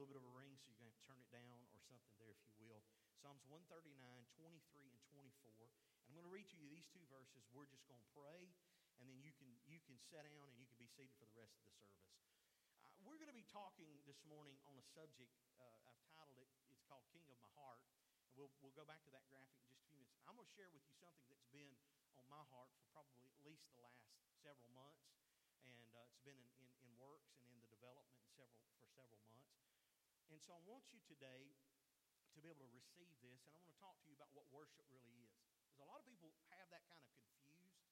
little bit of a ring, so you're going to have to turn it down or something there, if you will. Psalms 139, 23, and 24. And I'm going to read to you these two verses. We're just going to pray, and then you can, you can sit down and you can be seated for the rest of the service. Uh, we're going to be talking this morning on a subject. Uh, I've titled it, it's called King of My Heart. And we'll, we'll go back to that graphic in just a few minutes. I'm going to share with you something that's been on my heart for probably at least the last several months and uh, it's been in, in, in, works and in the development several, for several months. And so I want you today to be able to receive this, and I want to talk to you about what worship really is. Because a lot of people have that kind of confused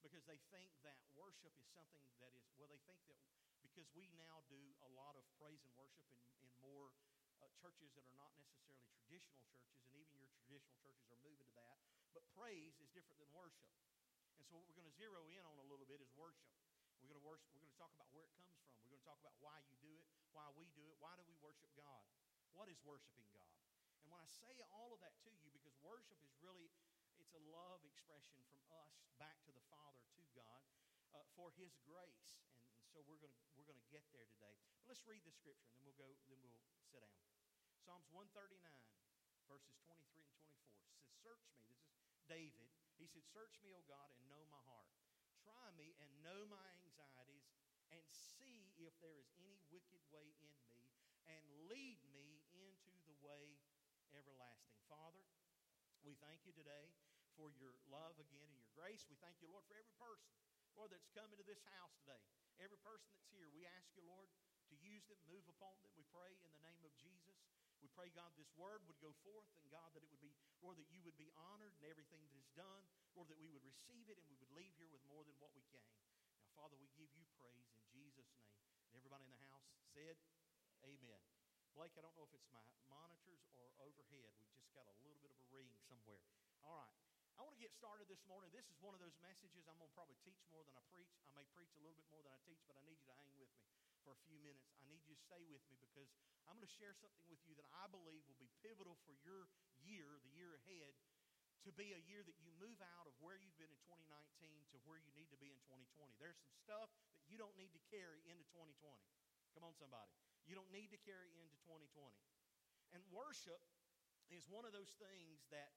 because they think that worship is something that is, well, they think that because we now do a lot of praise and worship in, in more uh, churches that are not necessarily traditional churches, and even your traditional churches are moving to that, but praise is different than worship. And so what we're going to zero in on a little bit is worship. We're going to worship, we're going to talk about where it comes from. We're going to talk about why you do it, why we do it, why do we worship God? What is worshiping God? And when I say all of that to you, because worship is really, it's a love expression from us back to the Father, to God, uh, for His grace. And, and so we're going to, we're to get there today. But let's read the scripture, and then we'll go, then we'll sit down. Psalms 139, verses 23 and 24 says, Search me. This is David. He said, Search me, O God, and know my heart. Try me and know my anxieties and if there is any wicked way in me and lead me into the way everlasting. Father, we thank you today for your love again and your grace. We thank you, Lord, for every person, Lord, that's come into this house today. Every person that's here, we ask you, Lord, to use them, move upon them. We pray in the name of Jesus. We pray, God, this word would go forth, and God, that it would be, Lord, that you would be honored in everything that is done. Lord, that we would receive it and we would leave here with more than what we came. Now, Father, we give you praise in Jesus' name. And everybody in the house said, Amen. Blake, I don't know if it's my monitors or overhead. We've just got a little bit of a ring somewhere. All right. I want to get started this morning. This is one of those messages I'm going to probably teach more than I preach. I may preach a little bit more than I teach, but I need you to hang with me for a few minutes. I need you to stay with me because I'm going to share something with you that I believe will be pivotal for your year, the year ahead, to be a year that you move out of where you've been in 2019 to where you need to be in 2020. There's some stuff that you don't need to carry into 2020. Come on, somebody. You don't need to carry into 2020. And worship is one of those things that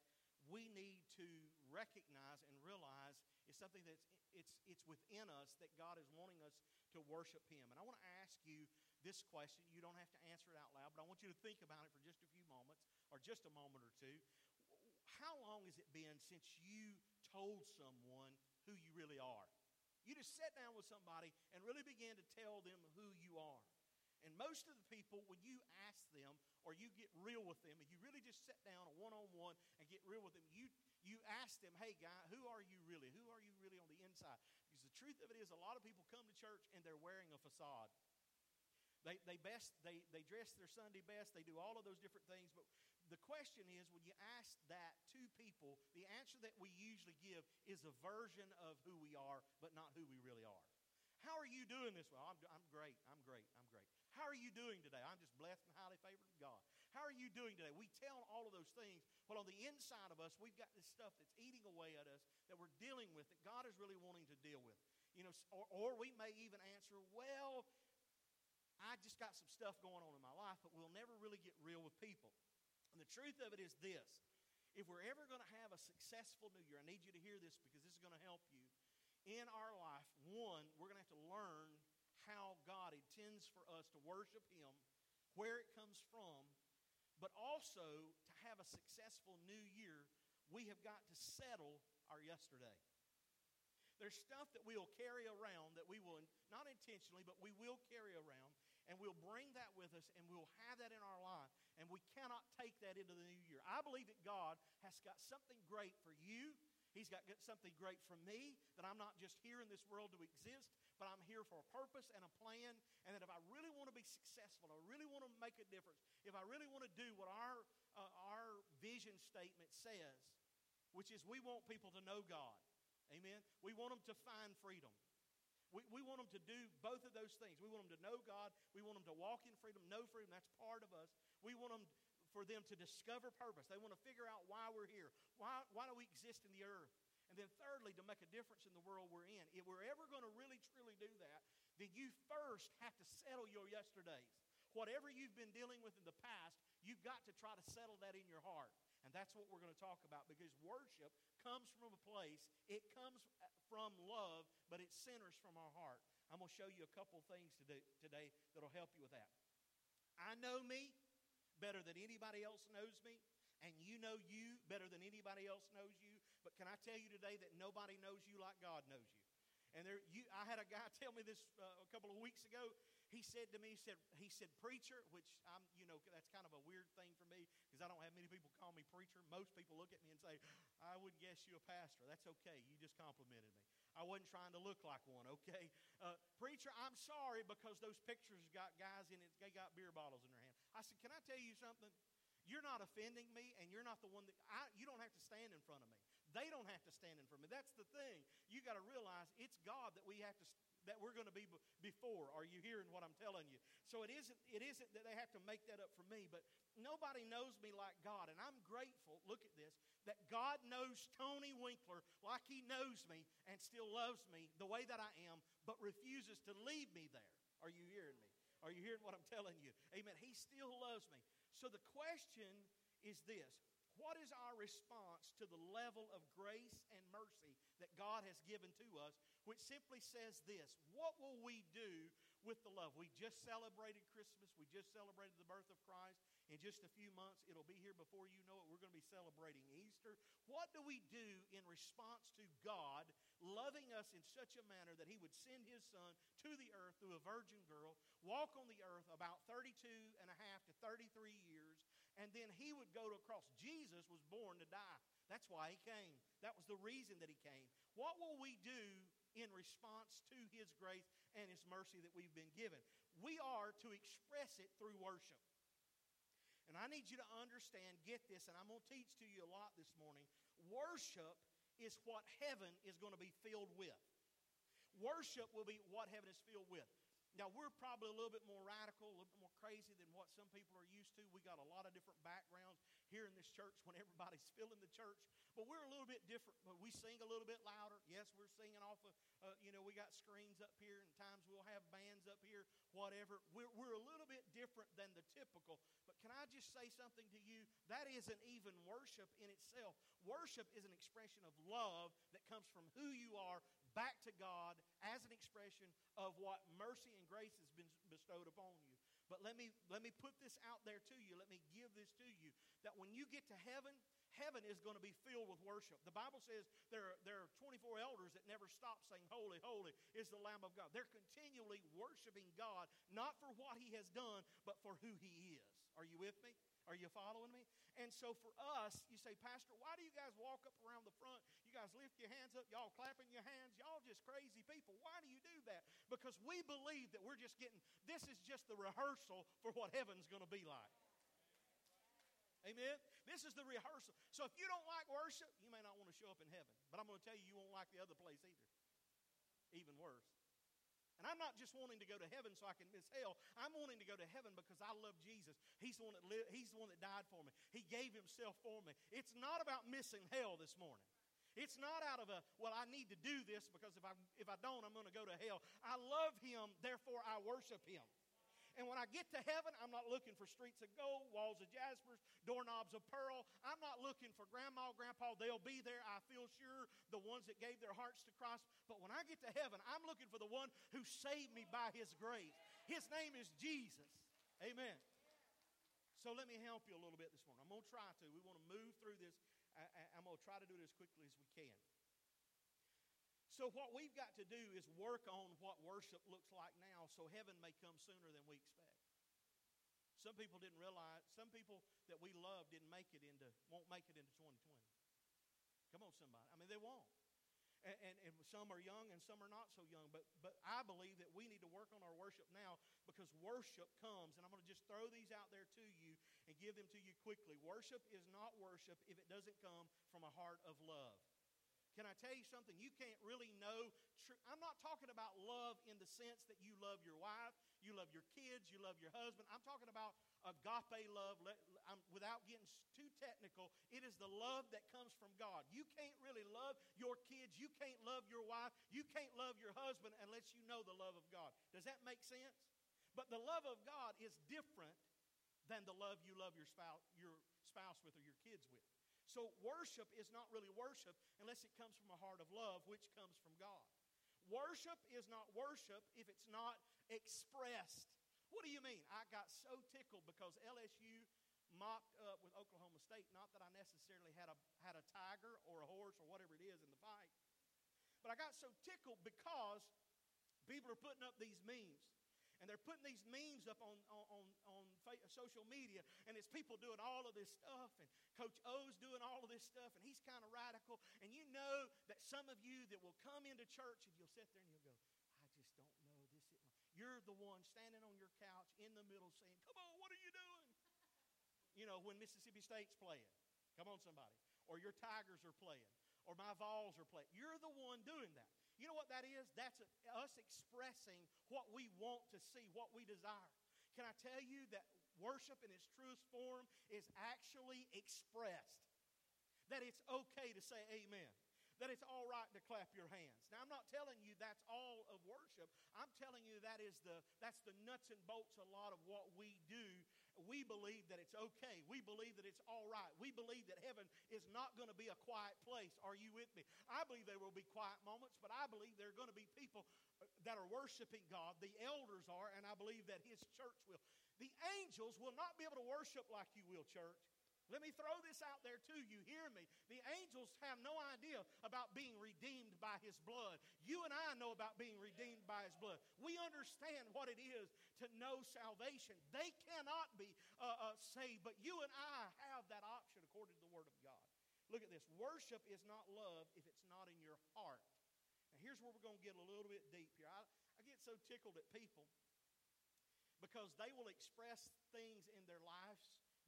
we need to recognize and realize is something that's it's, it's within us that God is wanting us to worship Him. And I want to ask you this question. You don't have to answer it out loud, but I want you to think about it for just a few moments or just a moment or two. How long has it been since you told someone who you really are? You just sat down with somebody and really began to tell them who you are. And most of the people, when you ask them or you get real with them, and you really just sit down one on one and get real with them, you, you ask them, hey, guy, who are you really? Who are you really on the inside? Because the truth of it is, a lot of people come to church and they're wearing a facade. They, they, best, they, they dress their Sunday best, they do all of those different things. But the question is when you ask that to people, the answer that we usually give is a version of who we are, but not who we really are. How are you doing this? Well, I'm, I'm great. I'm great. I'm great. How are you doing today? I'm just blessed and highly favored of God. How are you doing today? We tell all of those things, but on the inside of us, we've got this stuff that's eating away at us that we're dealing with that God is really wanting to deal with. You know, or, or we may even answer, well, I just got some stuff going on in my life, but we'll never really get real with people. And the truth of it is this. If we're ever going to have a successful new year, I need you to hear this because this is going to help you. In our life, one, we're going to have to learn how God intends for us to worship Him, where it comes from, but also to have a successful new year, we have got to settle our yesterday. There's stuff that we'll carry around that we will, not intentionally, but we will carry around, and we'll bring that with us, and we'll have that in our life, and we cannot take that into the new year. I believe that God has got something great for you He's got something great for me that I'm not just here in this world to exist, but I'm here for a purpose and a plan. And that if I really want to be successful, I really want to make a difference, if I really want to do what our, uh, our vision statement says, which is we want people to know God. Amen. We want them to find freedom. We, we want them to do both of those things. We want them to know God. We want them to walk in freedom, know freedom. That's part of us. We want them for them to discover purpose. They want to figure out why we're here. Why, why do we exist in the earth? And then, thirdly, to make a difference in the world we're in. If we're ever going to really, truly do that, then you first have to settle your yesterdays. whatever you've been dealing with in the past, you've got to try to settle that in your heart. And that's what we're going to talk about because worship comes from a place, it comes uh, from love, but it centers from our heart. I'm going to show you a couple things today, today that'll help you with that. I know me better than anybody else knows me, and you know you better than anybody else knows you. But can I tell you today that nobody knows you like God knows you? And there, you, I had a guy tell me this uh, a couple of weeks ago he said to me, he said, he said, preacher, which I'm, you know, that's kind of a weird thing for me because I don't have many people call me preacher. Most people look at me and say, I wouldn't guess you a pastor. That's okay. You just complimented me. I wasn't trying to look like one, okay? Uh, preacher, I'm sorry because those pictures got guys in it, they got beer bottles in their hand. I said, can I tell you something? You're not offending me, and you're not the one that I, you don't have to stand in front of me. They don't have to stand in of me. That's the thing. You got to realize it's God that we have to that we're going to be before. Are you hearing what I'm telling you? So it isn't, it isn't that they have to make that up for me, but nobody knows me like God. And I'm grateful, look at this, that God knows Tony Winkler like he knows me and still loves me the way that I am, but refuses to leave me there. Are you hearing me? Are you hearing what I'm telling you? Amen. He still loves me. So the question is this what is our response to the level of grace and mercy that God has given to us, which simply says this What will we do with the love? We just celebrated Christmas, we just celebrated the birth of Christ. In just a few months, it'll be here before you know it. We're going to be celebrating Easter. What do we do in response to God loving us in such a manner that He would send His Son to the earth through a virgin girl, walk on the earth about 32 and a half to 33 years, and then he would go to a cross. Jesus was born to die. That's why he came. That was the reason that he came. What will we do in response to his grace and his mercy that we've been given? We are to express it through worship. And I need you to understand, get this, and I'm going to teach to you a lot this morning. Worship is what heaven is going to be filled with. Worship will be what heaven is filled with. Now, we're probably a little bit more radical, a little bit more crazy than what some people are used to. We got a lot of different backgrounds here in this church when everybody's filling the church. But we're a little bit different. But we sing a little bit louder. Yes, we're singing off of, uh, you know, we got screens up here, and times we'll have bands up here, whatever. We're, we're a little bit different than the typical. But can I just say something to you? That isn't even worship in itself. Worship is an expression of love that comes from who you are back to expression of what mercy and grace has been bestowed upon you. But let me, let me put this out there to you. Let me give this to you that when you get to heaven, heaven is going to be filled with worship. The Bible says there are, there are 24 elders that never stop saying, Holy, holy is the Lamb of God. They're continually worshiping God, not for what He has done, but for who He is. Are you with me? Are you following me? And so for us, you say, Pastor, why do you guys walk up around the front? You guys lift your hands up, y'all clapping your hands, y'all just crazy people. Why do you do that? Because we believe that we're just getting, this is just the rehearsal for what heaven's going to be like. Amen? This is the rehearsal. So if you don't like worship, you may not want to show up in heaven. But I'm going to tell you, you won't like the other place either. Even worse. And I'm not just wanting to go to heaven so I can miss hell. I'm wanting to go to heaven because I love Jesus. He's the one that he's the one that died for me. He gave himself for me. It's not about missing hell this morning. It's not out of a, well, I need to do this because if I, if I don't, I'm going to go to hell. I love him, therefore I worship him. And when I get to heaven, I'm not looking for streets of gold, walls of jaspers, doorknobs of pearl. I'm not looking for grandma, grandpa. They'll be there, I feel sure, the ones that gave their hearts to Christ. But when I get to heaven, I'm looking for the one who saved me by his grace. His name is Jesus. Amen. So let me help you a little bit this morning. I'm going to try to. We want to move through this. I, am going to try to do it as quickly as we can. So, what we've got to do is work on what worship looks like now so heaven may come sooner than we expect. Some people didn't realize, some people that we love didn't make it into, won't make it into 2020. Come on, somebody. I mean, they won't. And, and, and, some are young and some are not so young. But, but I believe that we need to work on our worship now because worship comes. And I'm going to just throw these out there to you and give them to you quickly. Worship is not worship if it doesn't come from a heart of love. Can I tell you something? You can't really know. Tr- I'm not talking about love in the sense that you love your wife, you love your kids, you love your husband. I'm talking about agape love. I'm, without getting too technical, it is the love that comes from God. You can't really love your kids, you can't love your wife, you can't love your husband unless you know the love of God. Does that make sense? But the love of God is different than the love you love your spouse, your spouse with or your kids with. So worship is not really worship unless it comes from a heart of love, which comes from God. Worship is not worship if it's not expressed. What do you mean? I got so tickled because LSU mocked up with Oklahoma State. Not that I necessarily had a had a tiger or a horse or whatever it is in the fight, but I got so tickled because people are putting up these memes and they're putting these memes up on, on, on, uh, social media, and it's people doing all of this stuff, and Coach O's doing all of this stuff, and he's kind of radical. And you know that some of you that will come into church and you'll sit there and you'll go, I just don't know. This is You're the one standing on your couch in the middle saying, Come on, what are you doing? You know, when Mississippi State's playing. Come on, somebody. Or your Tigers are playing. Or my Vols are playing. You're the one doing that. You know what that is? That's us expressing what we want to see, what we desire. Can I tell you that worship in its truest form is actually expressed? That it's okay to say amen that it's all right to clap your hands. Now I'm not telling you that's all of worship. I'm telling you that is the that's the nuts and bolts a lot of what we do we believe that it's okay. We believe that it's all right. We believe that heaven is not going to be a quiet place. Are you with me? I believe there will be quiet moments, but I believe there are going to be people uh, that are worshiping God. The elders are, and I believe that His church will. The angels will not be able to worship like you will, church. Let me throw this out there to you. Hear me. The angels have no idea about being redeemed by his blood. You and I know about being redeemed by his blood. We understand what it is to know salvation. They cannot be uh, uh, saved, but you and I have that option according to the Word of God. Look at this. Worship is not love if it's not in your heart. Now, here's where we're going to get a little bit deep here. I, I get so tickled at people because they will express things in their lives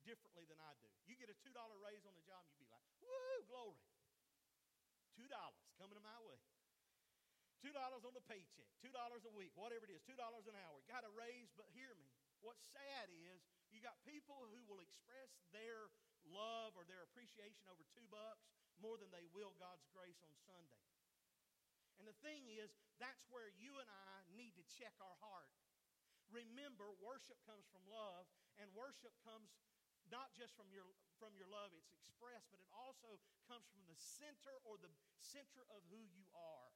differently than I do. You get a $2 raise on the job, you'd be like, woo, glory. $2 coming my way. $2 on the paycheck, $2 a week, whatever it is, $2 an hour. Got a raise, but hear me. What's sad is you got people who will express their love or their appreciation over two bucks more than they will God's grace on Sunday. And the thing is, that's where you and I need to check our heart. Remember, worship comes from love, and worship comes not just from your from your love it's expressed but it also comes from the center or the center of who you are.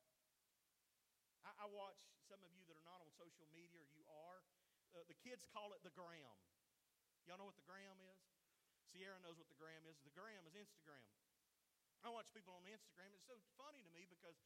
I, I watch some of you that are not on social media or you are uh, the kids call it the gram. Y'all know what the gram is? Sierra knows what the gram is. The gram is instagram. I watch people on instagram it's so funny to me because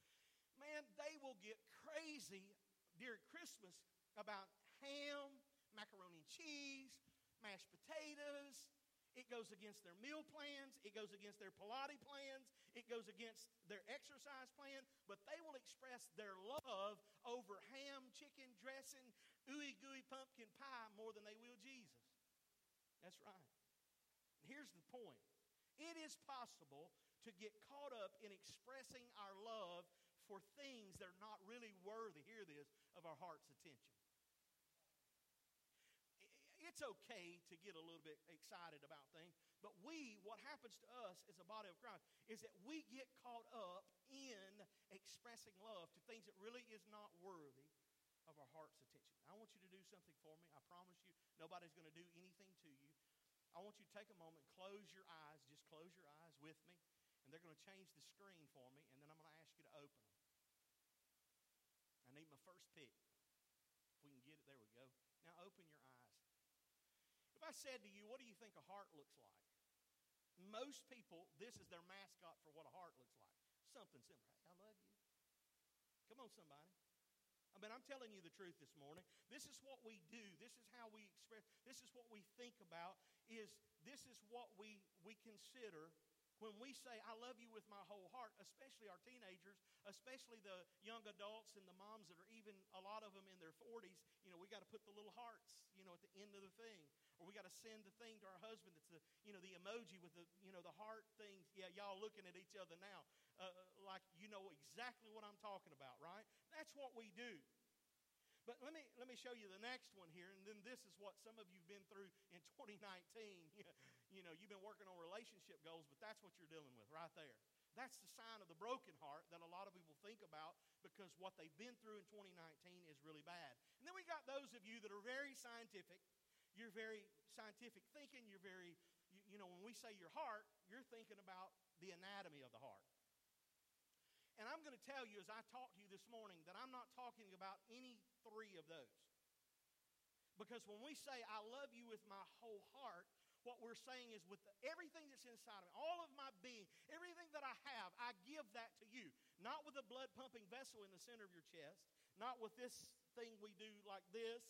man they will get crazy during christmas about ham macaroni and cheese mashed potatoes, it goes against their meal plans. It goes against their Pilates plans. It goes against their exercise plan. But they will express their love over ham, chicken, dressing, ooey gooey pumpkin pie more than they will Jesus. That's right. Here's the point it is possible to get caught up in expressing our love for things that are not really worthy, hear this, of our heart's attention it's okay to get a little bit excited about things, but we, what happens to us as a body of Christ, is that we get caught up in expressing love to things that really is not worthy of our heart's attention. I want you to do something for me. I promise you, nobody's going to do anything to you. I want you to take a moment, close your eyes, just close your eyes with me, and they're going to change the screen for me, and then I'm going to ask you to open them. I need my first pick. If we can get it, there we go. Now open your eyes. If I said to you, what do you think a heart looks like? Most people, this is their mascot for what a heart looks like. Something similar. Hey, I love you. Come on, somebody. I mean, I'm telling you the truth this morning. This is what we do. This is how we express. This is what we think about. Is this is what we we consider when we say, I love you with my whole heart, especially our teenagers, especially the young adults and the moms that are even, a lot of them in their 40s, you know, we got to put the little hearts, you know, at the end of the thing. Or we got to send the thing to our husband that's the, you know, the emoji with the, you know, the heart thing. Yeah, y'all looking at each other now uh, like you know exactly what I'm talking about, right? That's what we do. But let me, let me show you the next one here, and then this is what some of you have been through in 2019. you know, you've been working on relationship goals, but that's what you're dealing with right there. That's the sign of the broken heart that a lot of people think about because what they've been through in 2019 is really bad. And then we got those of you that are very scientific. You're very scientific thinking. You're very, you, you know, when we say your heart, you're thinking about the anatomy of the heart. And I'm going to tell you as I talk to you this morning that I'm not talking about any three of those. Because when we say, I love you with my whole heart, what we're saying is with everything that's inside of me, all of my being, everything that I have, I give that to you. Not with a blood pumping vessel in the center of your chest, not with this thing we do like this,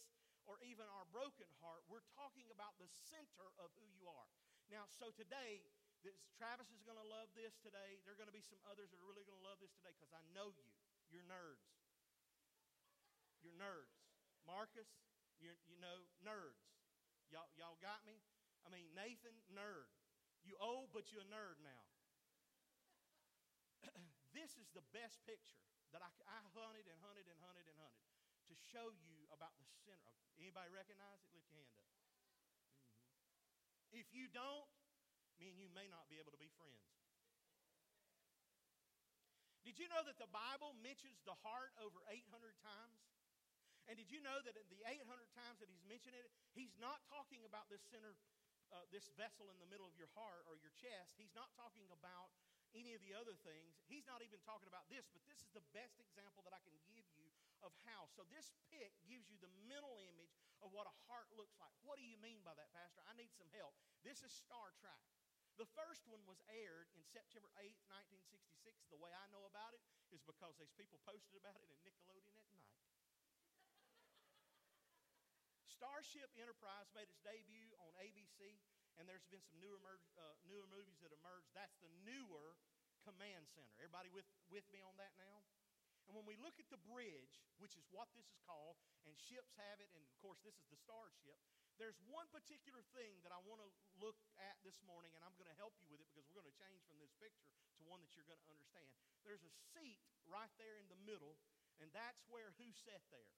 or even our broken heart. We're talking about the center of who you are. Now, so today, this, Travis is going to love this today. There are going to be some others that are really going to love this today because I know you. You're nerds. You're nerds. Marcus, you you know, nerds. Y'all, y'all got me? I mean, Nathan, nerd. You old, but you're a nerd now. this is the best picture that I, I hunted and hunted and hunted and hunted to show you about the center. Anybody recognize it? Lift your hand up. Mm-hmm. If you don't, me and you may not be able to be friends. Did you know that the Bible mentions the heart over 800 times? And did you know that in the 800 times that he's mentioned it, he's not talking about this center uh, this vessel in the middle of your heart or your chest. He's not talking about any of the other things. He's not even talking about this, but this is the best example that I can give you of how. So, this pic gives you the mental image of what a heart looks like. What do you mean by that, Pastor? I need some help. This is Star Trek. The first one was aired in September 8th, 1966. The way I know about it is because these people posted about it in Nickelodeon at night. Starship Enterprise made its debut on ABC, and there's been some newer, uh, newer movies that emerged. That's the newer command center. Everybody with, with me on that now? And when we look at the bridge, which is what this is called, and ships have it, and of course, this is the Starship, there's one particular thing that I want to look at this morning, and I'm going to help you with it because we're going to change from this picture to one that you're going to understand. There's a seat right there in the middle, and that's where who sat there?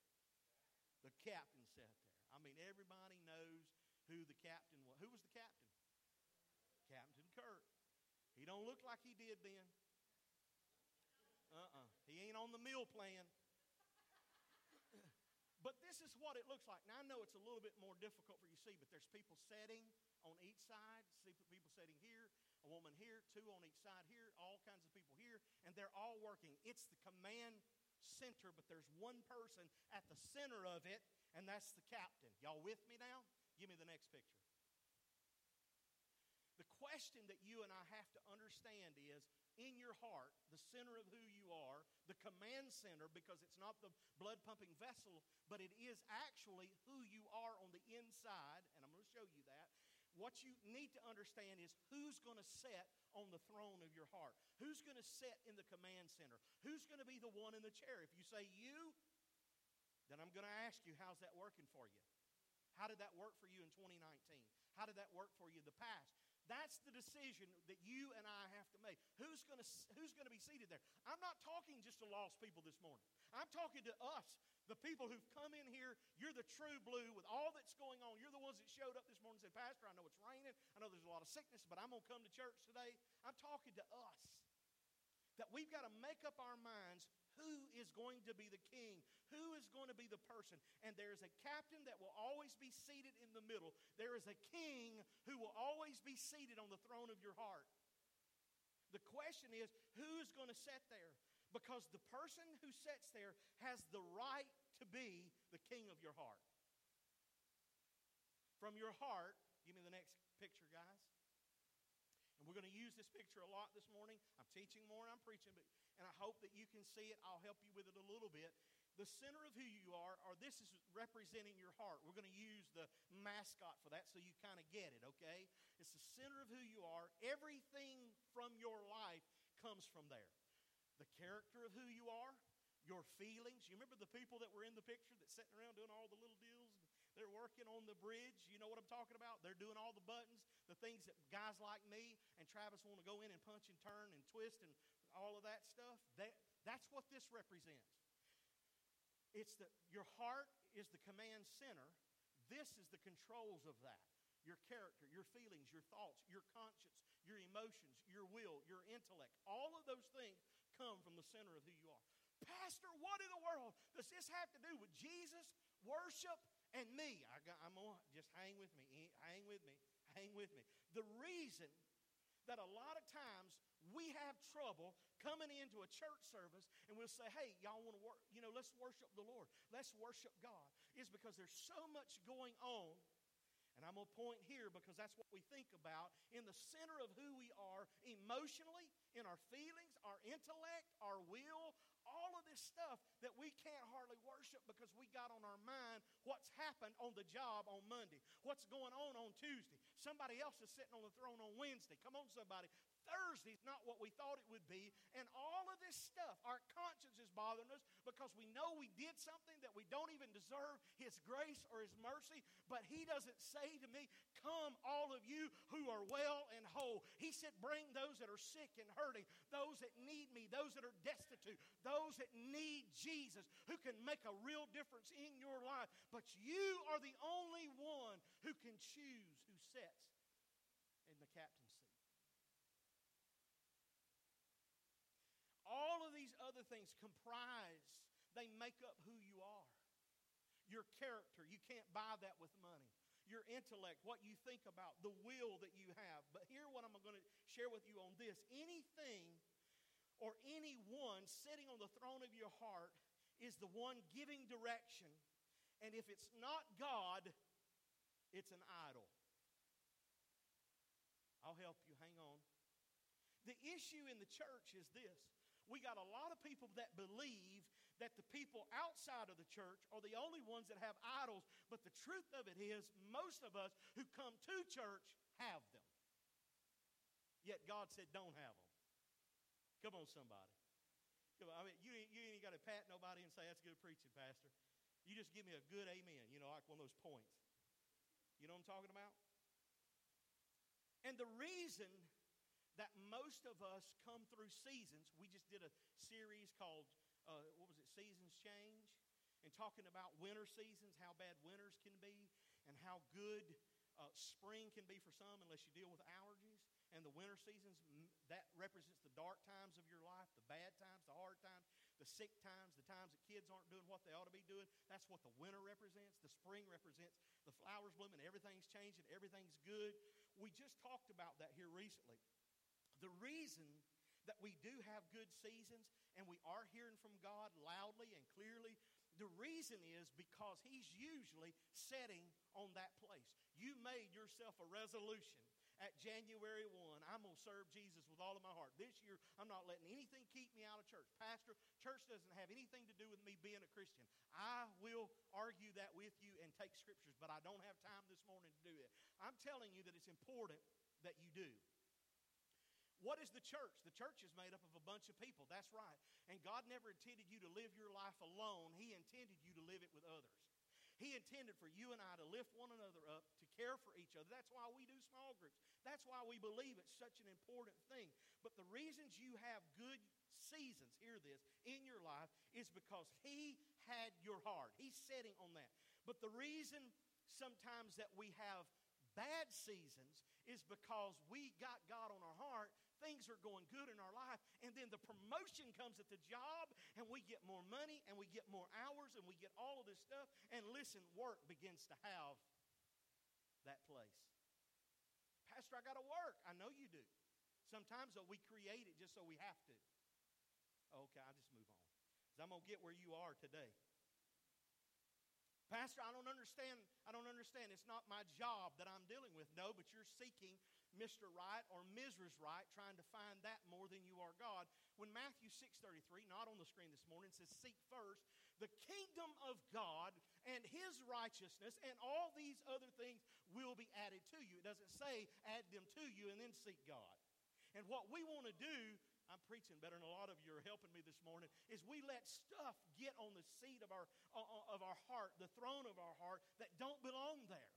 The captain sat there. I mean, everybody knows who the captain was. Who was the captain? Captain Kirk. He don't look like he did then. Uh-uh. He ain't on the meal plan. but this is what it looks like. Now I know it's a little bit more difficult for you to see, but there's people sitting on each side. See people sitting here, a woman here, two on each side here, all kinds of people here, and they're all working. It's the command center, but there's one person at the center of it, and that's the captain. Y'all with me now? Give me the next picture. The question that you and I have to understand is in your heart, the center of who you are, the command center, because it's not the blood pumping vessel, but it is actually who you are on the inside, and I'm going to show you that. What you need to understand is who's going to sit on the throne of your heart. Who's going to sit in the command center? Who's going to be the one in the chair? If you say you, then I'm going to ask you, how's that working for you? How did that work for you in 2019? How did that work for you in the past? That's the decision that you and I have to make. Who's going to, who's going to be seated there? I'm not talking just to lost people this morning. I'm talking to us, the people who've come in here. You're the true blue with all that's going on. You're the ones that showed up this morning and said, Pastor, I know it's raining. I know there's a lot of sickness, but I'm going to come to church today. I'm talking to us. That we've got to make up our minds who is going to be the king, who is going to be the person. And there is a captain that will always be seated in the middle. There is a king who will always be seated on the throne of your heart. The question is, who is going to sit there? Because the person who sits there has the right to be the king of your heart. From your heart, give me the next picture, guys. And we're going to use this picture a lot this morning. I'm teaching more and I'm preaching, but, and I hope that you can see it. I'll help you with it a little bit. The center of who you are, or this is representing your heart. We're going to use the mascot for that so you kind of get it, okay? It's the center of who you are. Everything from your life comes from there. The character of who you are, your feelings. You remember the people that were in the picture that sitting around doing all the little deals? They're working on the bridge. You know what I'm talking about? They're doing all the buttons, the things that guys like me and Travis want to go in and punch and turn and twist and all of that stuff. That, that's what this represents. It's that your heart is the command center. This is the controls of that. your character, your feelings, your thoughts, your conscience, your emotions, your will, your intellect. All of those things come from the center of who you are. Pastor, what in the world does this have to do with Jesus, worship, and me? I am on, just hang with me, hang with me, hang with me. The reason that a lot of times we have trouble coming into a church service and we'll say, hey, y'all want to work, you know, let's worship the Lord, let's worship God, is because there's so much going on and I'm going to point here because that's what we think about in the center of who we are emotionally, in our feelings, our intellect, our will, all of this stuff that we can't hardly worship because we got on our mind what's happened on the job on Monday, what's going on on Tuesday. Somebody else is sitting on the throne on Wednesday. Come on, somebody. Thursday's not what we thought it would be. And all of this stuff, our conscience is bothering us because we know we did something that we don't even deserve His grace or His mercy. But He doesn't say to me, Come, all of you who are well and whole. He said, Bring those that are sick and hurting, those that need me, those that are destitute, those that need Jesus, who can make a real difference in your life. But you are the only one who can choose who sits in the captain's All of these other things comprise, they make up who you are. Your character, you can't buy that with money. Your intellect, what you think about, the will that you have. But here, what I'm going to share with you on this anything or anyone sitting on the throne of your heart is the one giving direction. And if it's not God, it's an idol. I'll help you. Hang on. The issue in the church is this we got a lot of people that believe that the people outside of the church are the only ones that have idols, but the truth of it is, most of us who come to church have them. Yet God said, don't have them. Come on, somebody. Come on, I mean, you, you ain't got to pat nobody and say, that's good preaching, Pastor. You just give me a good amen, you know, like one of those points. You know what I'm talking about? And the reason that most of us come through seasons. We just did a series called, uh, what was it, Seasons Change? And talking about winter seasons, how bad winters can be, and how good uh, spring can be for some unless you deal with allergies. And the winter seasons, that represents the dark times of your life, the bad times, the hard times, the sick times, the times that kids aren't doing what they ought to be doing. That's what the winter represents. The spring represents the flowers blooming, everything's changing, everything's good. We just talked about that here recently. The reason that we do have good seasons and we are hearing from God loudly and clearly, the reason is because He's usually setting on that place. You made yourself a resolution at January 1, I'm going to serve Jesus with all of my heart. This year, I'm not letting anything keep me out of church. Pastor, church doesn't have anything to do with me being a Christian. I will argue that with you and take scriptures, but I don't have time this morning to do it. I'm telling you that it's important that you do. What is the church? The church is made up of a bunch of people. That's right. And God never intended you to live your life alone, He intended you to live it with others. He intended for you and I to lift one another up, to care for each other. That's why we do small groups. That's why we believe it's such an important thing. But the reasons you have good seasons, hear this, in your life is because He had your heart. He's setting on that. But the reason sometimes that we have bad seasons is because we got God on our heart things are going good in our life, and then the promotion comes at the job, and we get more money, and we get more hours, and we get all of this stuff. And listen, work begins to have that place. Pastor, I got to work. I know you do. Sometimes, though, we create it just so we have to. Okay, I'll just move on. Because I'm going to get where you are today. Pastor, I don't understand. I don't understand. It's not my job that I'm dealing with. No, but you're seeking Mr. Right or Mrs. Right, trying to find that more than you are God. When Matthew 6:33, not on the screen this morning, says, "Seek first the kingdom of God and his righteousness, and all these other things will be added to you." It doesn't say add them to you and then seek God. And what we want to do I'm preaching better than a lot of you are helping me this morning, is we let stuff get on the seat of our, uh, uh, of our heart, the throne of our heart, that don't belong there.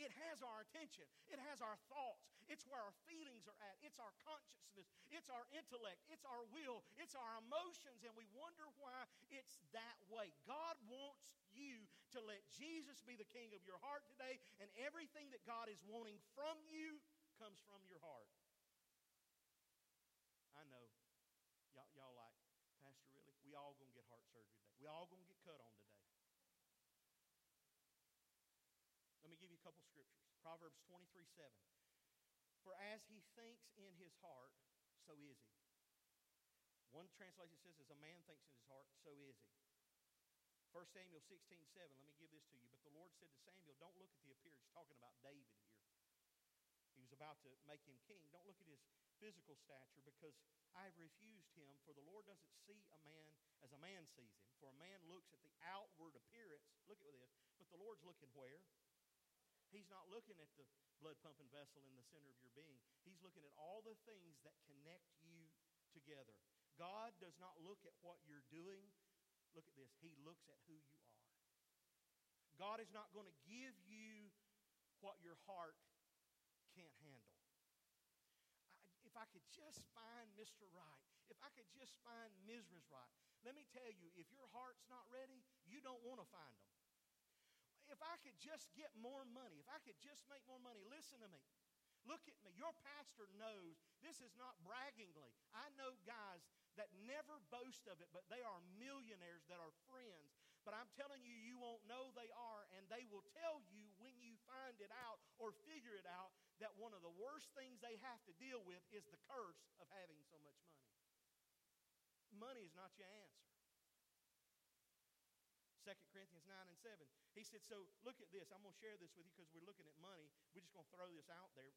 It has our attention. It has our thoughts. It's where our feelings are at. It's our consciousness. It's our intellect. It's our will. It's our emotions. And we wonder why it's that way. God wants you to let Jesus be the king of your heart today, and everything that God is wanting from you comes from your heart. I know. Y'all, y'all like, Pastor, really? We all gonna get heart surgery today. We all gonna get cut on today. Let me give you a couple scriptures. Proverbs 23 7. For as he thinks in his heart, so is he. One translation says, as a man thinks in his heart, so is he. 1 Samuel 16, 7, let me give this to you. But the Lord said to Samuel, Don't look at the appearance. Talking about David here. He was about to make him king. Don't look at his physical stature because I have refused him. For the Lord doesn't see a man as a man sees him. For a man looks at the outward appearance. Look at this. But the Lord's looking where? He's not looking at the blood pumping vessel in the center of your being. He's looking at all the things that connect you together. God does not look at what you're doing. Look at this. He looks at who you are. God is not going to give you what your heart can't handle. I, if I could just find Mr. Right, if I could just find Mrs. Right, let me tell you, if your heart's not ready, you don't want to find them if I could just get more money, if I could just make more money, listen to me. Look at me. Your pastor knows this is not braggingly. I know guys that never boast of it, but they are millionaires that are friends. But I'm telling you, you won't know they are, and they will tell you when you find it out or figure it out that one of the worst things they have to deal with is the curse of having so much money. Money is not your answer. 2 Corinthians 9 and 7. He said, So look at this. I'm going to share this with you because we're looking at money. We're just going to throw this out there.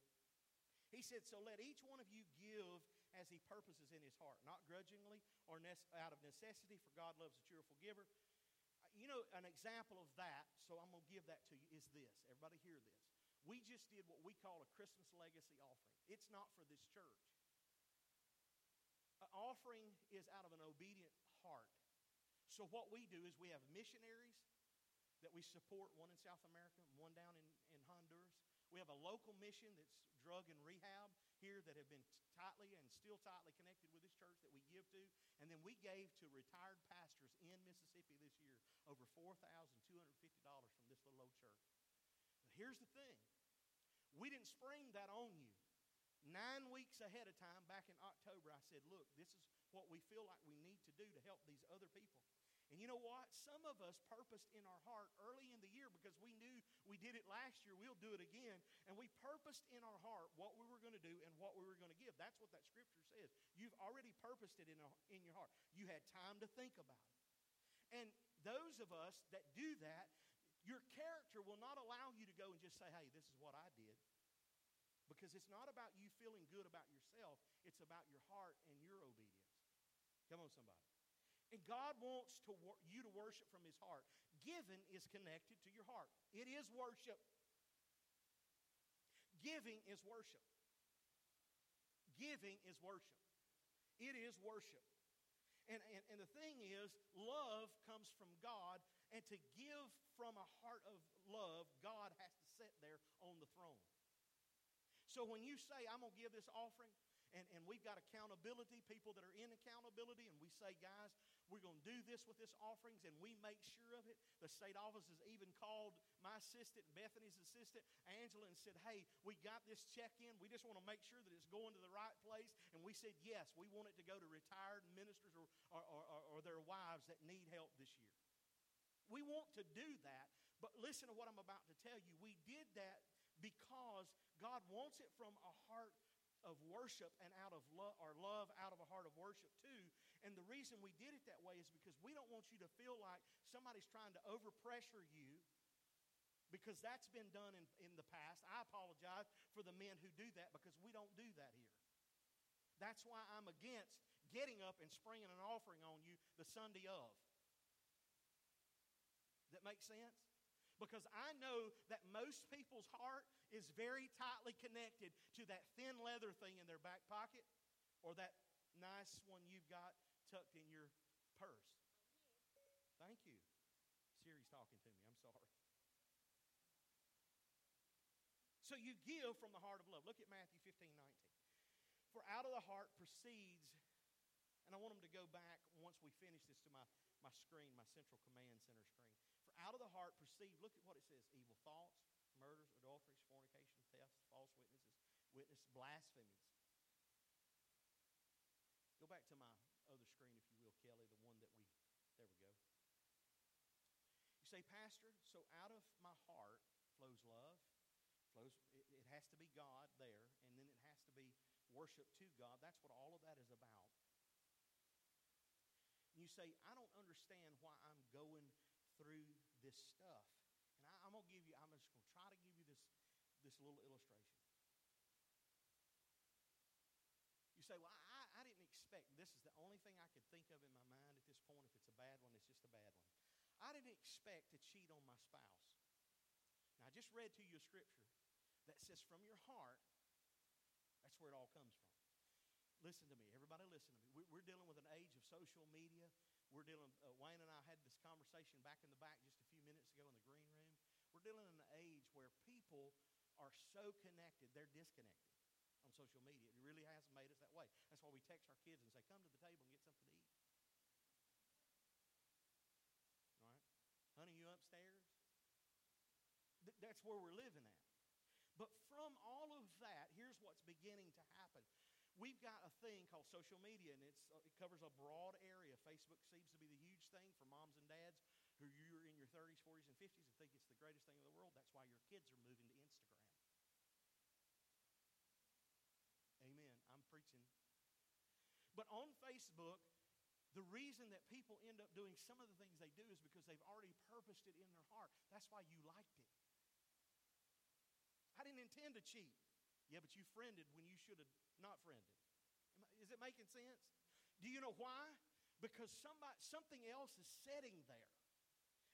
He said, So let each one of you give as he purposes in his heart, not grudgingly or out of necessity, for God loves a cheerful giver. Uh, you know, an example of that, so I'm going to give that to you, is this. Everybody hear this. We just did what we call a Christmas legacy offering. It's not for this church. An offering is out of an obedient heart. So, what we do is we have missionaries that we support, one in South America one down in, in Honduras. We have a local mission that's drug and rehab here that have been tightly and still tightly connected with this church that we give to. And then we gave to retired pastors in Mississippi this year over $4,250 from this little old church. But here's the thing we didn't spring that on you. Nine weeks ahead of time, back in October, I said, Look, this is what we feel like we need to do to help these other people. And you know what? Some of us purposed in our heart early in the year because we knew we did it last year, we'll do it again. And we purposed in our heart what we were going to do and what we were going to give. That's what that scripture says. You've already purposed it in, a, in your heart, you had time to think about it. And those of us that do that, your character will not allow you to go and just say, hey, this is what I did. Because it's not about you feeling good about yourself, it's about your heart and your obedience. Come on, somebody. And God wants to wor- you to worship from His heart. Giving is connected to your heart. It is worship. Giving is worship. Giving is worship. It is worship. And, and, and the thing is, love comes from God, and to give from a heart of love, God has to sit there on the throne. So when you say, I'm going to give this offering, and, and we've got accountability, people that are in accountability, and we say, guys, we're going to do this with this offerings, and we make sure of it. The state office has even called my assistant, Bethany's assistant, Angela, and said, hey, we got this check in. We just want to make sure that it's going to the right place. And we said, yes, we want it to go to retired ministers or, or, or, or their wives that need help this year. We want to do that, but listen to what I'm about to tell you. We did that because God wants it from a heart of worship and out of love or love out of a heart of worship too. And the reason we did it that way is because we don't want you to feel like somebody's trying to overpressure you because that's been done in, in the past. I apologize for the men who do that because we don't do that here. That's why I'm against getting up and springing an offering on you the Sunday of. That makes sense? Because I know that most people's heart is very tightly connected to that thin leather thing in their back pocket or that nice one you've got tucked in your purse. Thank you. Siri's talking to me. I'm sorry. So you give from the heart of love. Look at Matthew 15, 19. For out of the heart proceeds, and I want them to go back once we finish this to my, my screen, my central command center screen. Out of the heart proceed, look at what it says evil thoughts, murders, adulteries, fornication, thefts, false witnesses, witness, blasphemies. Go back to my other screen, if you will, Kelly, the one that we, there we go. You say, Pastor, so out of my heart flows love, flows, it, it has to be God there, and then it has to be worship to God. That's what all of that is about. And you say, I don't understand why I'm going through this stuff. And I, am going to give you, I'm just going to try to give you this, this little illustration. You say, well, I, I didn't expect, this is the only thing I could think of in my mind at this point. If it's a bad one, it's just a bad one. I didn't expect to cheat on my spouse. Now, I just read to you a scripture that says, from your heart, that's where it all comes from. Listen to me. Everybody listen to me. We're dealing with an age of social media. We're dealing, uh, Wayne and I had this conversation back in the back just a few minutes ago in the green room. We're dealing in an age where people are so connected, they're disconnected on social media. It really has made us that way. That's why we text our kids and say, come to the table and get something to eat. All right? Honey, you upstairs? Th- that's where we're living at. But from all of that, here's what's beginning to happen. We've got a thing called social media, and uh, it covers a broad area. Facebook seems to be the huge thing for moms and dads who you're in your 30s, 40s, and 50s and think it's the greatest thing in the world. That's why your kids are moving to Instagram. Amen. I'm preaching. But on Facebook, the reason that people end up doing some of the things they do is because they've already purposed it in their heart. That's why you liked it. I didn't intend to cheat. Yeah, but you friended when you should have not friended. Is it making sense? Do you know why? Because somebody, something else is setting there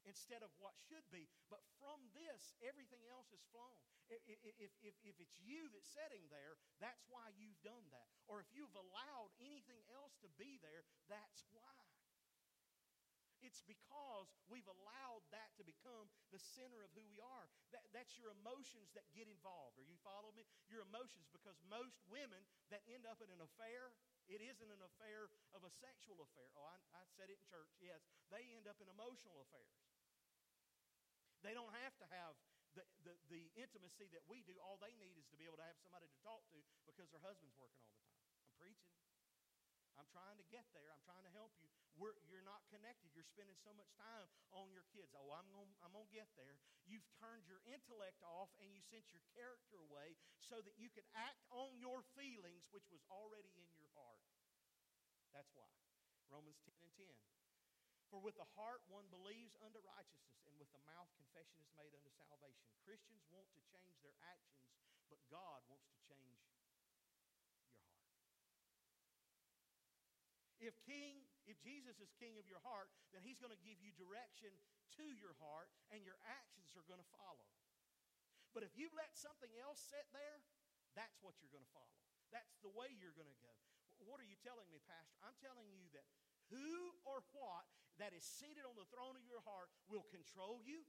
instead of what should be. But from this, everything else is flown. If, if, if it's you that's setting there, that's why you've done that. Or if you've allowed anything else to be there, that's why. It's because we've allowed that to become the center of who we are. That, that's your emotions that get involved. Are you following me? Your emotions, because most women that end up in an affair, it isn't an affair of a sexual affair. Oh, I, I said it in church, yes. They end up in emotional affairs. They don't have to have the, the, the intimacy that we do. All they need is to be able to have somebody to talk to because their husband's working all the time. I'm preaching. I'm trying to get there. I'm trying to help you. We're, you're not connected. You're spending so much time on your kids. Oh, I'm going I'm to get there. You've turned your intellect off and you sent your character away so that you could act on your feelings, which was already in your heart. That's why. Romans 10 and 10. For with the heart one believes unto righteousness, and with the mouth confession is made unto salvation. Christians want to change their actions, but God wants to change If king, if Jesus is king of your heart, then he's going to give you direction to your heart and your actions are going to follow. But if you let something else sit there, that's what you're going to follow. That's the way you're going to go. What are you telling me, Pastor? I'm telling you that who or what that is seated on the throne of your heart will control you.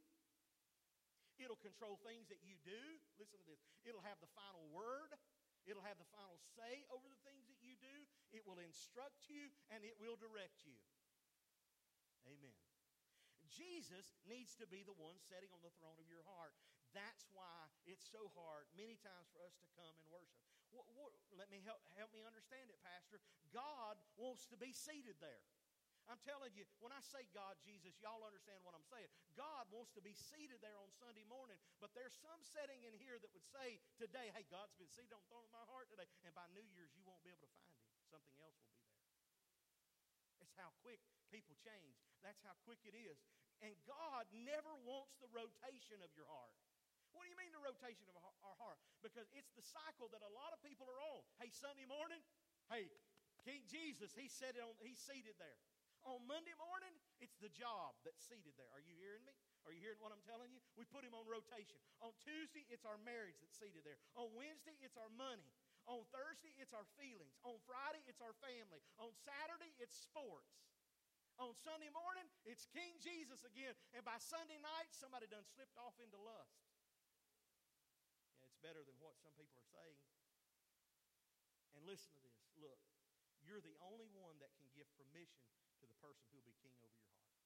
It'll control things that you do. Listen to this. It'll have the final word. It'll have the final say over the things. It will instruct you and it will direct you. Amen. Jesus needs to be the one sitting on the throne of your heart. That's why it's so hard many times for us to come and worship. What, what, let me help, help me understand it, Pastor. God wants to be seated there. I'm telling you, when I say God, Jesus, y'all understand what I'm saying. God wants to be seated there on Sunday morning, but there's some setting in here that would say today, hey, God's been seated on the throne of my heart today, and by New Year's, you won't be able to find him. Something else will be there. It's how quick people change. That's how quick it is. And God never wants the rotation of your heart. What do you mean the rotation of our heart? Because it's the cycle that a lot of people are on. Hey, Sunday morning, hey, King Jesus, he said it on, he's seated there. On Monday morning, it's the job that's seated there. Are you hearing me? Are you hearing what I'm telling you? We put him on rotation. On Tuesday, it's our marriage that's seated there. On Wednesday, it's our money. On Thursday, it's our feelings. On Friday, it's our family. On Saturday, it's sports. On Sunday morning, it's King Jesus again. And by Sunday night, somebody done slipped off into lust. Yeah, it's better than what some people are saying. And listen to this. Look, you're the only one that can give permission to the person who will be king over your heart.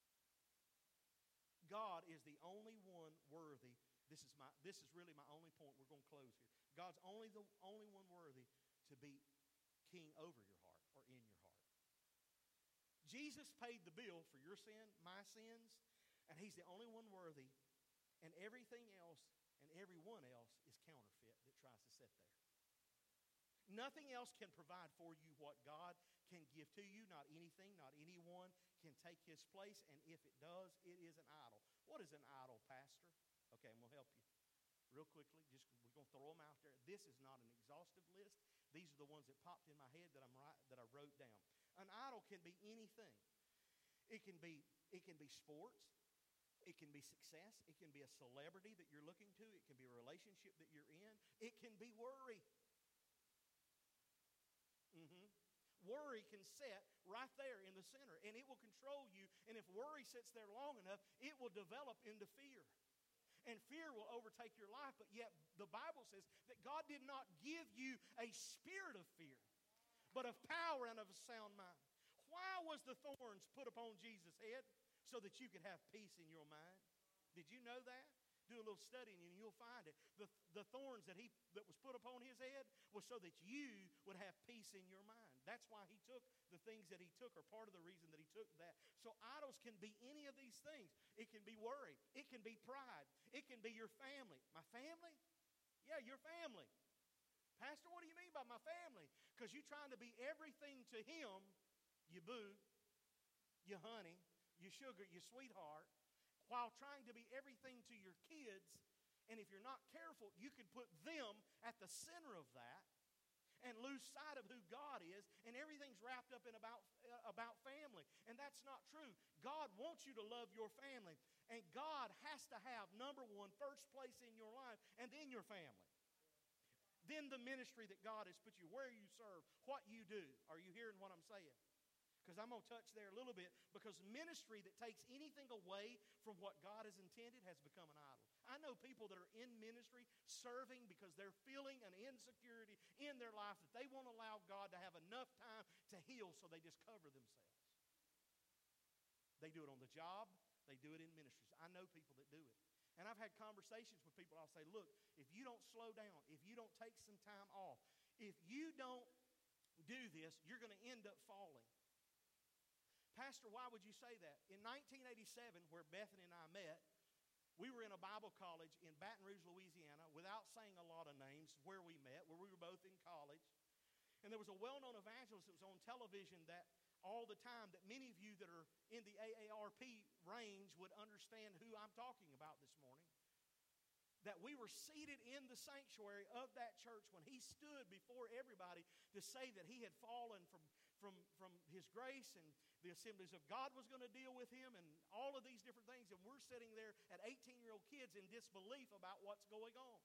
God is the only one worthy. This is my this is really my only point. We're going to close here. God's only the only one worthy to be king over your heart or in your heart. Jesus paid the bill for your sin, my sins, and he's the only one worthy, and everything else and everyone else is counterfeit that tries to sit there. Nothing else can provide for you what God can give to you. Not anything, not anyone can take his place. And if it does, it is an idol. What is an idol, Pastor? Okay, I'm going to help you real quickly. Just we're to throw them out there. This is not an exhaustive list. These are the ones that popped in my head that I'm right, that I wrote down. An idol can be anything. It can be it can be sports. It can be success. It can be a celebrity that you're looking to. It can be a relationship that you're in. It can be worry. Mm-hmm. Worry can set right there in the center, and it will control you. And if worry sits there long enough, it will develop into fear. And fear will overtake your life, but yet the Bible says that God did not give you a spirit of fear, but of power and of a sound mind. Why was the thorns put upon Jesus' head? So that you could have peace in your mind. Did you know that? Do a little studying and you'll find it. The, the thorns that, he, that was put upon his head was so that you would have peace in your mind. That's why he took the things that he took, or part of the reason that he took that. So idols can be any of these things. It can be worry. It can be pride. It can be your family. My family? Yeah, your family. Pastor, what do you mean by my family? Because you're trying to be everything to him, you boo, you honey, you sugar, you sweetheart, while trying to be everything to your kids. And if you're not careful, you could put them at the center of that and lose sight of who God is, and everything's wrapped up in about, uh, about family. And that's not true. God wants you to love your family, and God has to have, number one, first place in your life, and then your family. Then the ministry that God has put you, where you serve, what you do. Are you hearing what I'm saying? Because I'm going to touch there a little bit because ministry that takes anything away from what God has intended has become an idol. I know people that are in ministry serving because they're feeling an insecurity in their life that they won't allow God to have enough time to heal, so they just cover themselves. They do it on the job, they do it in ministries. I know people that do it. And I've had conversations with people. I'll say, look, if you don't slow down, if you don't take some time off, if you don't do this, you're going to end up falling. Pastor, why would you say that? In 1987, where Bethany and I met, we were in a Bible college in Baton Rouge, Louisiana, without saying a lot of names, where we met, where we were both in college. And there was a well known evangelist that was on television that all the time that many of you that are in the AARP range would understand who I'm talking about this morning. That we were seated in the sanctuary of that church when he stood before everybody to say that he had fallen from from, from his grace and the assemblies of God was going to deal with him and all of these different things. And we're sitting there at 18 year old kids in disbelief about what's going on.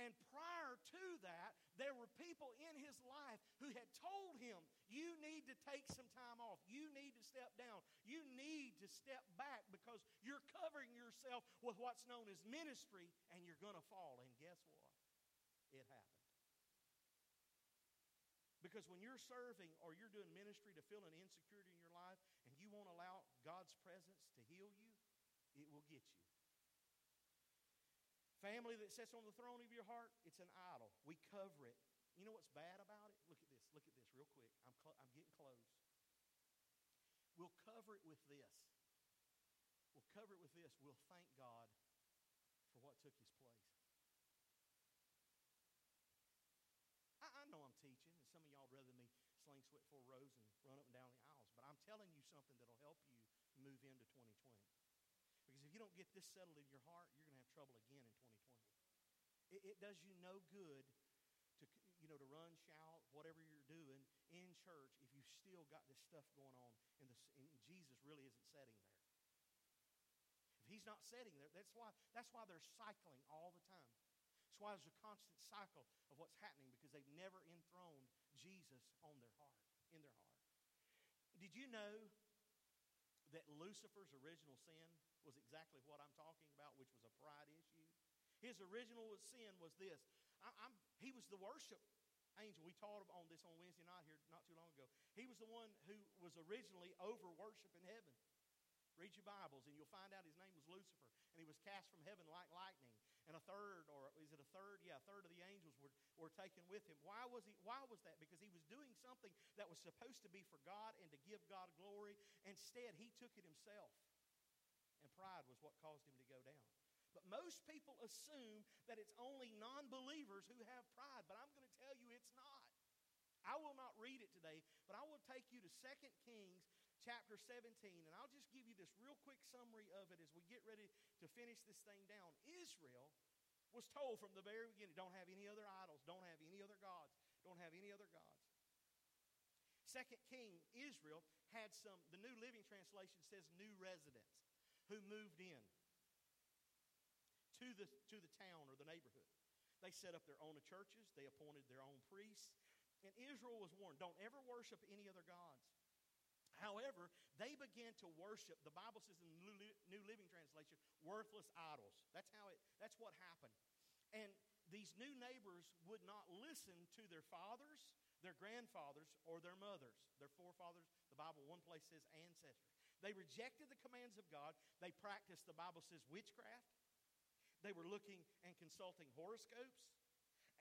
And prior to that, there were people in his life who had told him, You need to take some time off. You need to step down. You need to step back because you're covering yourself with what's known as ministry and you're going to fall. And guess what? It happened. Because when you're serving or you're doing ministry to fill an insecurity in your life and you won't allow God's presence to heal you, it will get you. Family that sits on the throne of your heart, it's an idol. We cover it. You know what's bad about it? Look at this. Look at this real quick. I'm, cl- I'm getting close. We'll cover it with this. We'll cover it with this. We'll thank God for what took his place. know I'm teaching, and some of y'all would rather me four rows and run up and down the aisles, but I'm telling you something that'll help you move into 2020. Because if you don't get this settled in your heart, you're going to have trouble again in 2020. It, it does you no good to you know to run, shout, whatever you're doing in church if you've still got this stuff going on and, and Jesus really isn't setting there. If he's not setting there, that's why that's why they're cycling all the time. That's why there's a constant cycle of what's happening because they've never enthroned Jesus on their heart, in their heart. Did you know that Lucifer's original sin was exactly what I'm talking about, which was a pride issue? His original sin was this. I, he was the worship angel. We taught on this on Wednesday night here not too long ago. He was the one who was originally over worship in heaven. Read your Bibles, and you'll find out his name was Lucifer, and he was cast from heaven like lightning. And a third, or is it a third? Yeah, a third of the angels were, were taken with him. Why was he? Why was that? Because he was doing something that was supposed to be for God and to give God glory. Instead, he took it himself, and pride was what caused him to go down. But most people assume that it's only non believers who have pride. But I'm going to tell you it's not. I will not read it today, but I will take you to 2 Kings chapter 17, and I'll just give you this real quick summary of it as we get ready to finish this thing down. Israel was told from the very beginning don't have any other idols, don't have any other gods, don't have any other gods. Second King, Israel had some, the New Living Translation says new residents who moved in to the, to the town or the neighborhood. They set up their own churches, they appointed their own priests, and Israel was warned don't ever worship any other gods. However, they began to worship, the Bible says in the New Living Translation, worthless idols. That's how it that's what happened. And these new neighbors would not listen to their fathers, their grandfathers, or their mothers, their forefathers. The Bible, one place says ancestors. They rejected the commands of God. They practiced, the Bible says, witchcraft. They were looking and consulting horoscopes.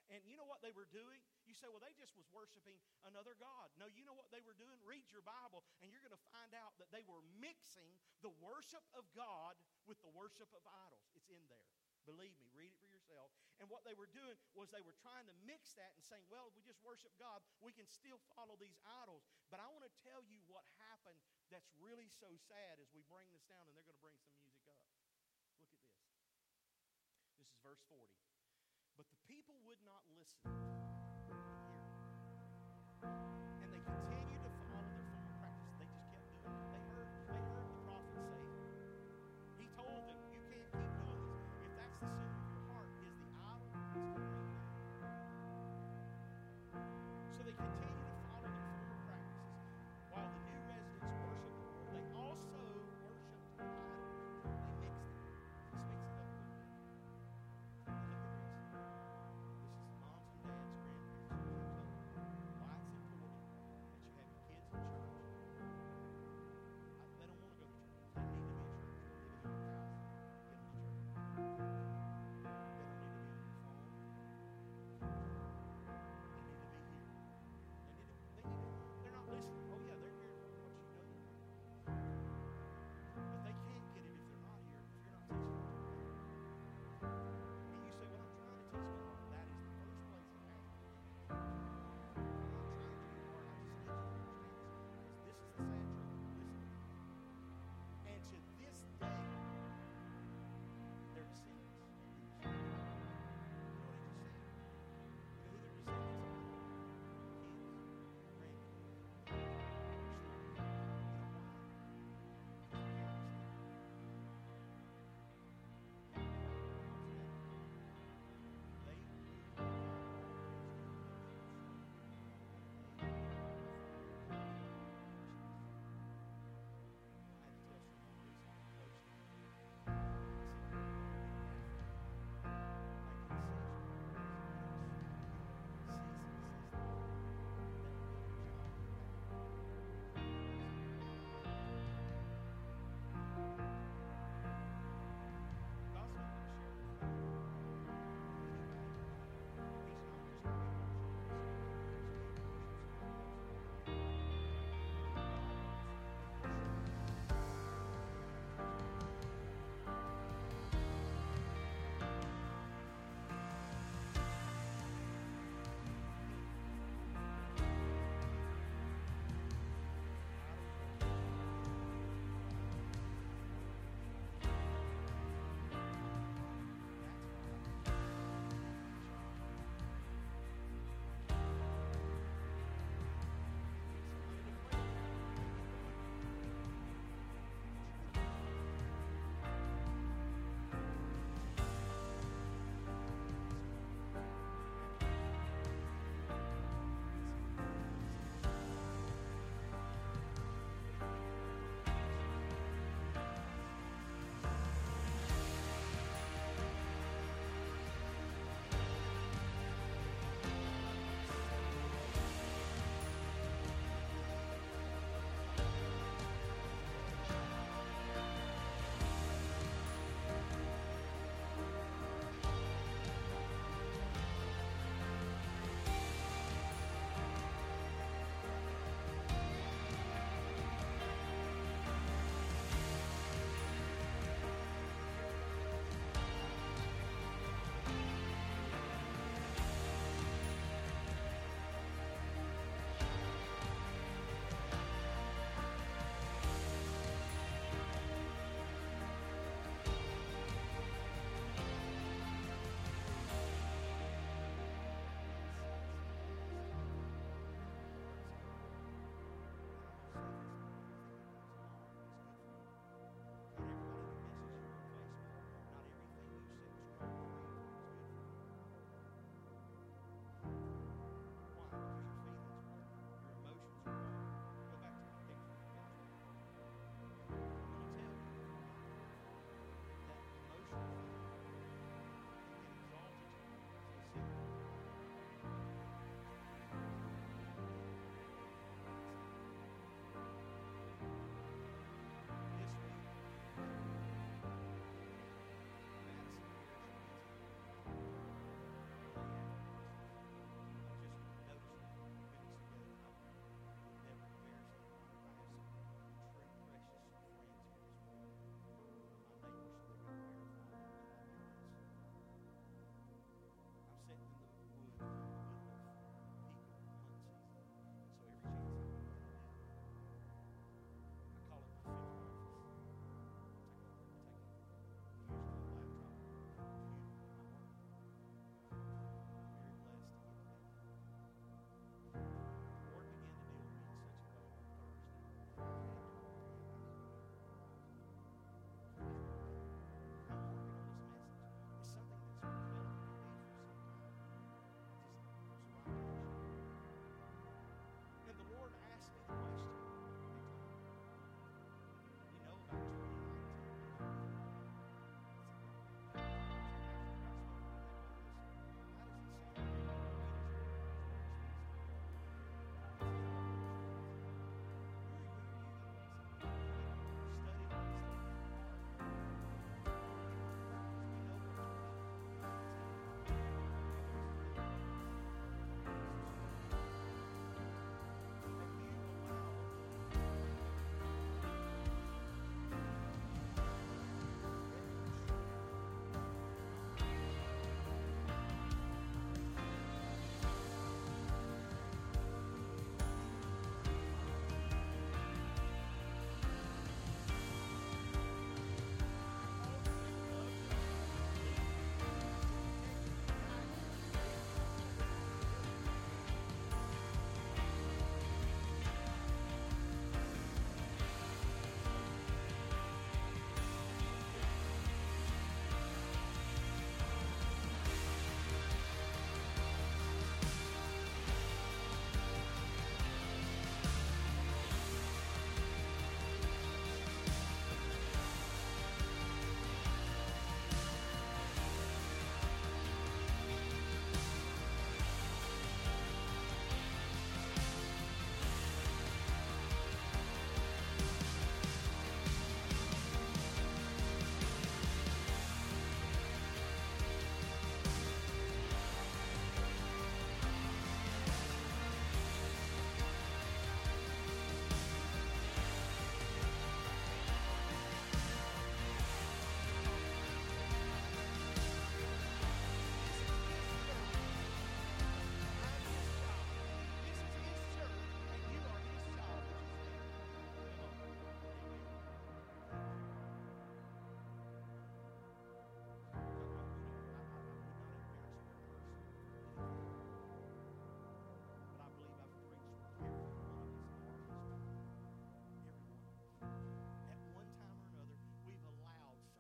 And you know what they were doing? You say, well, they just was worshiping another God. No, you know what they were doing? Read your Bible, and you're going to find out that they were mixing the worship of God with the worship of idols. It's in there. Believe me, read it for yourself. And what they were doing was they were trying to mix that and saying, well, if we just worship God, we can still follow these idols. But I want to tell you what happened that's really so sad as we bring this down, and they're going to bring some music up. Look at this. This is verse 40. Would not listen. And they continued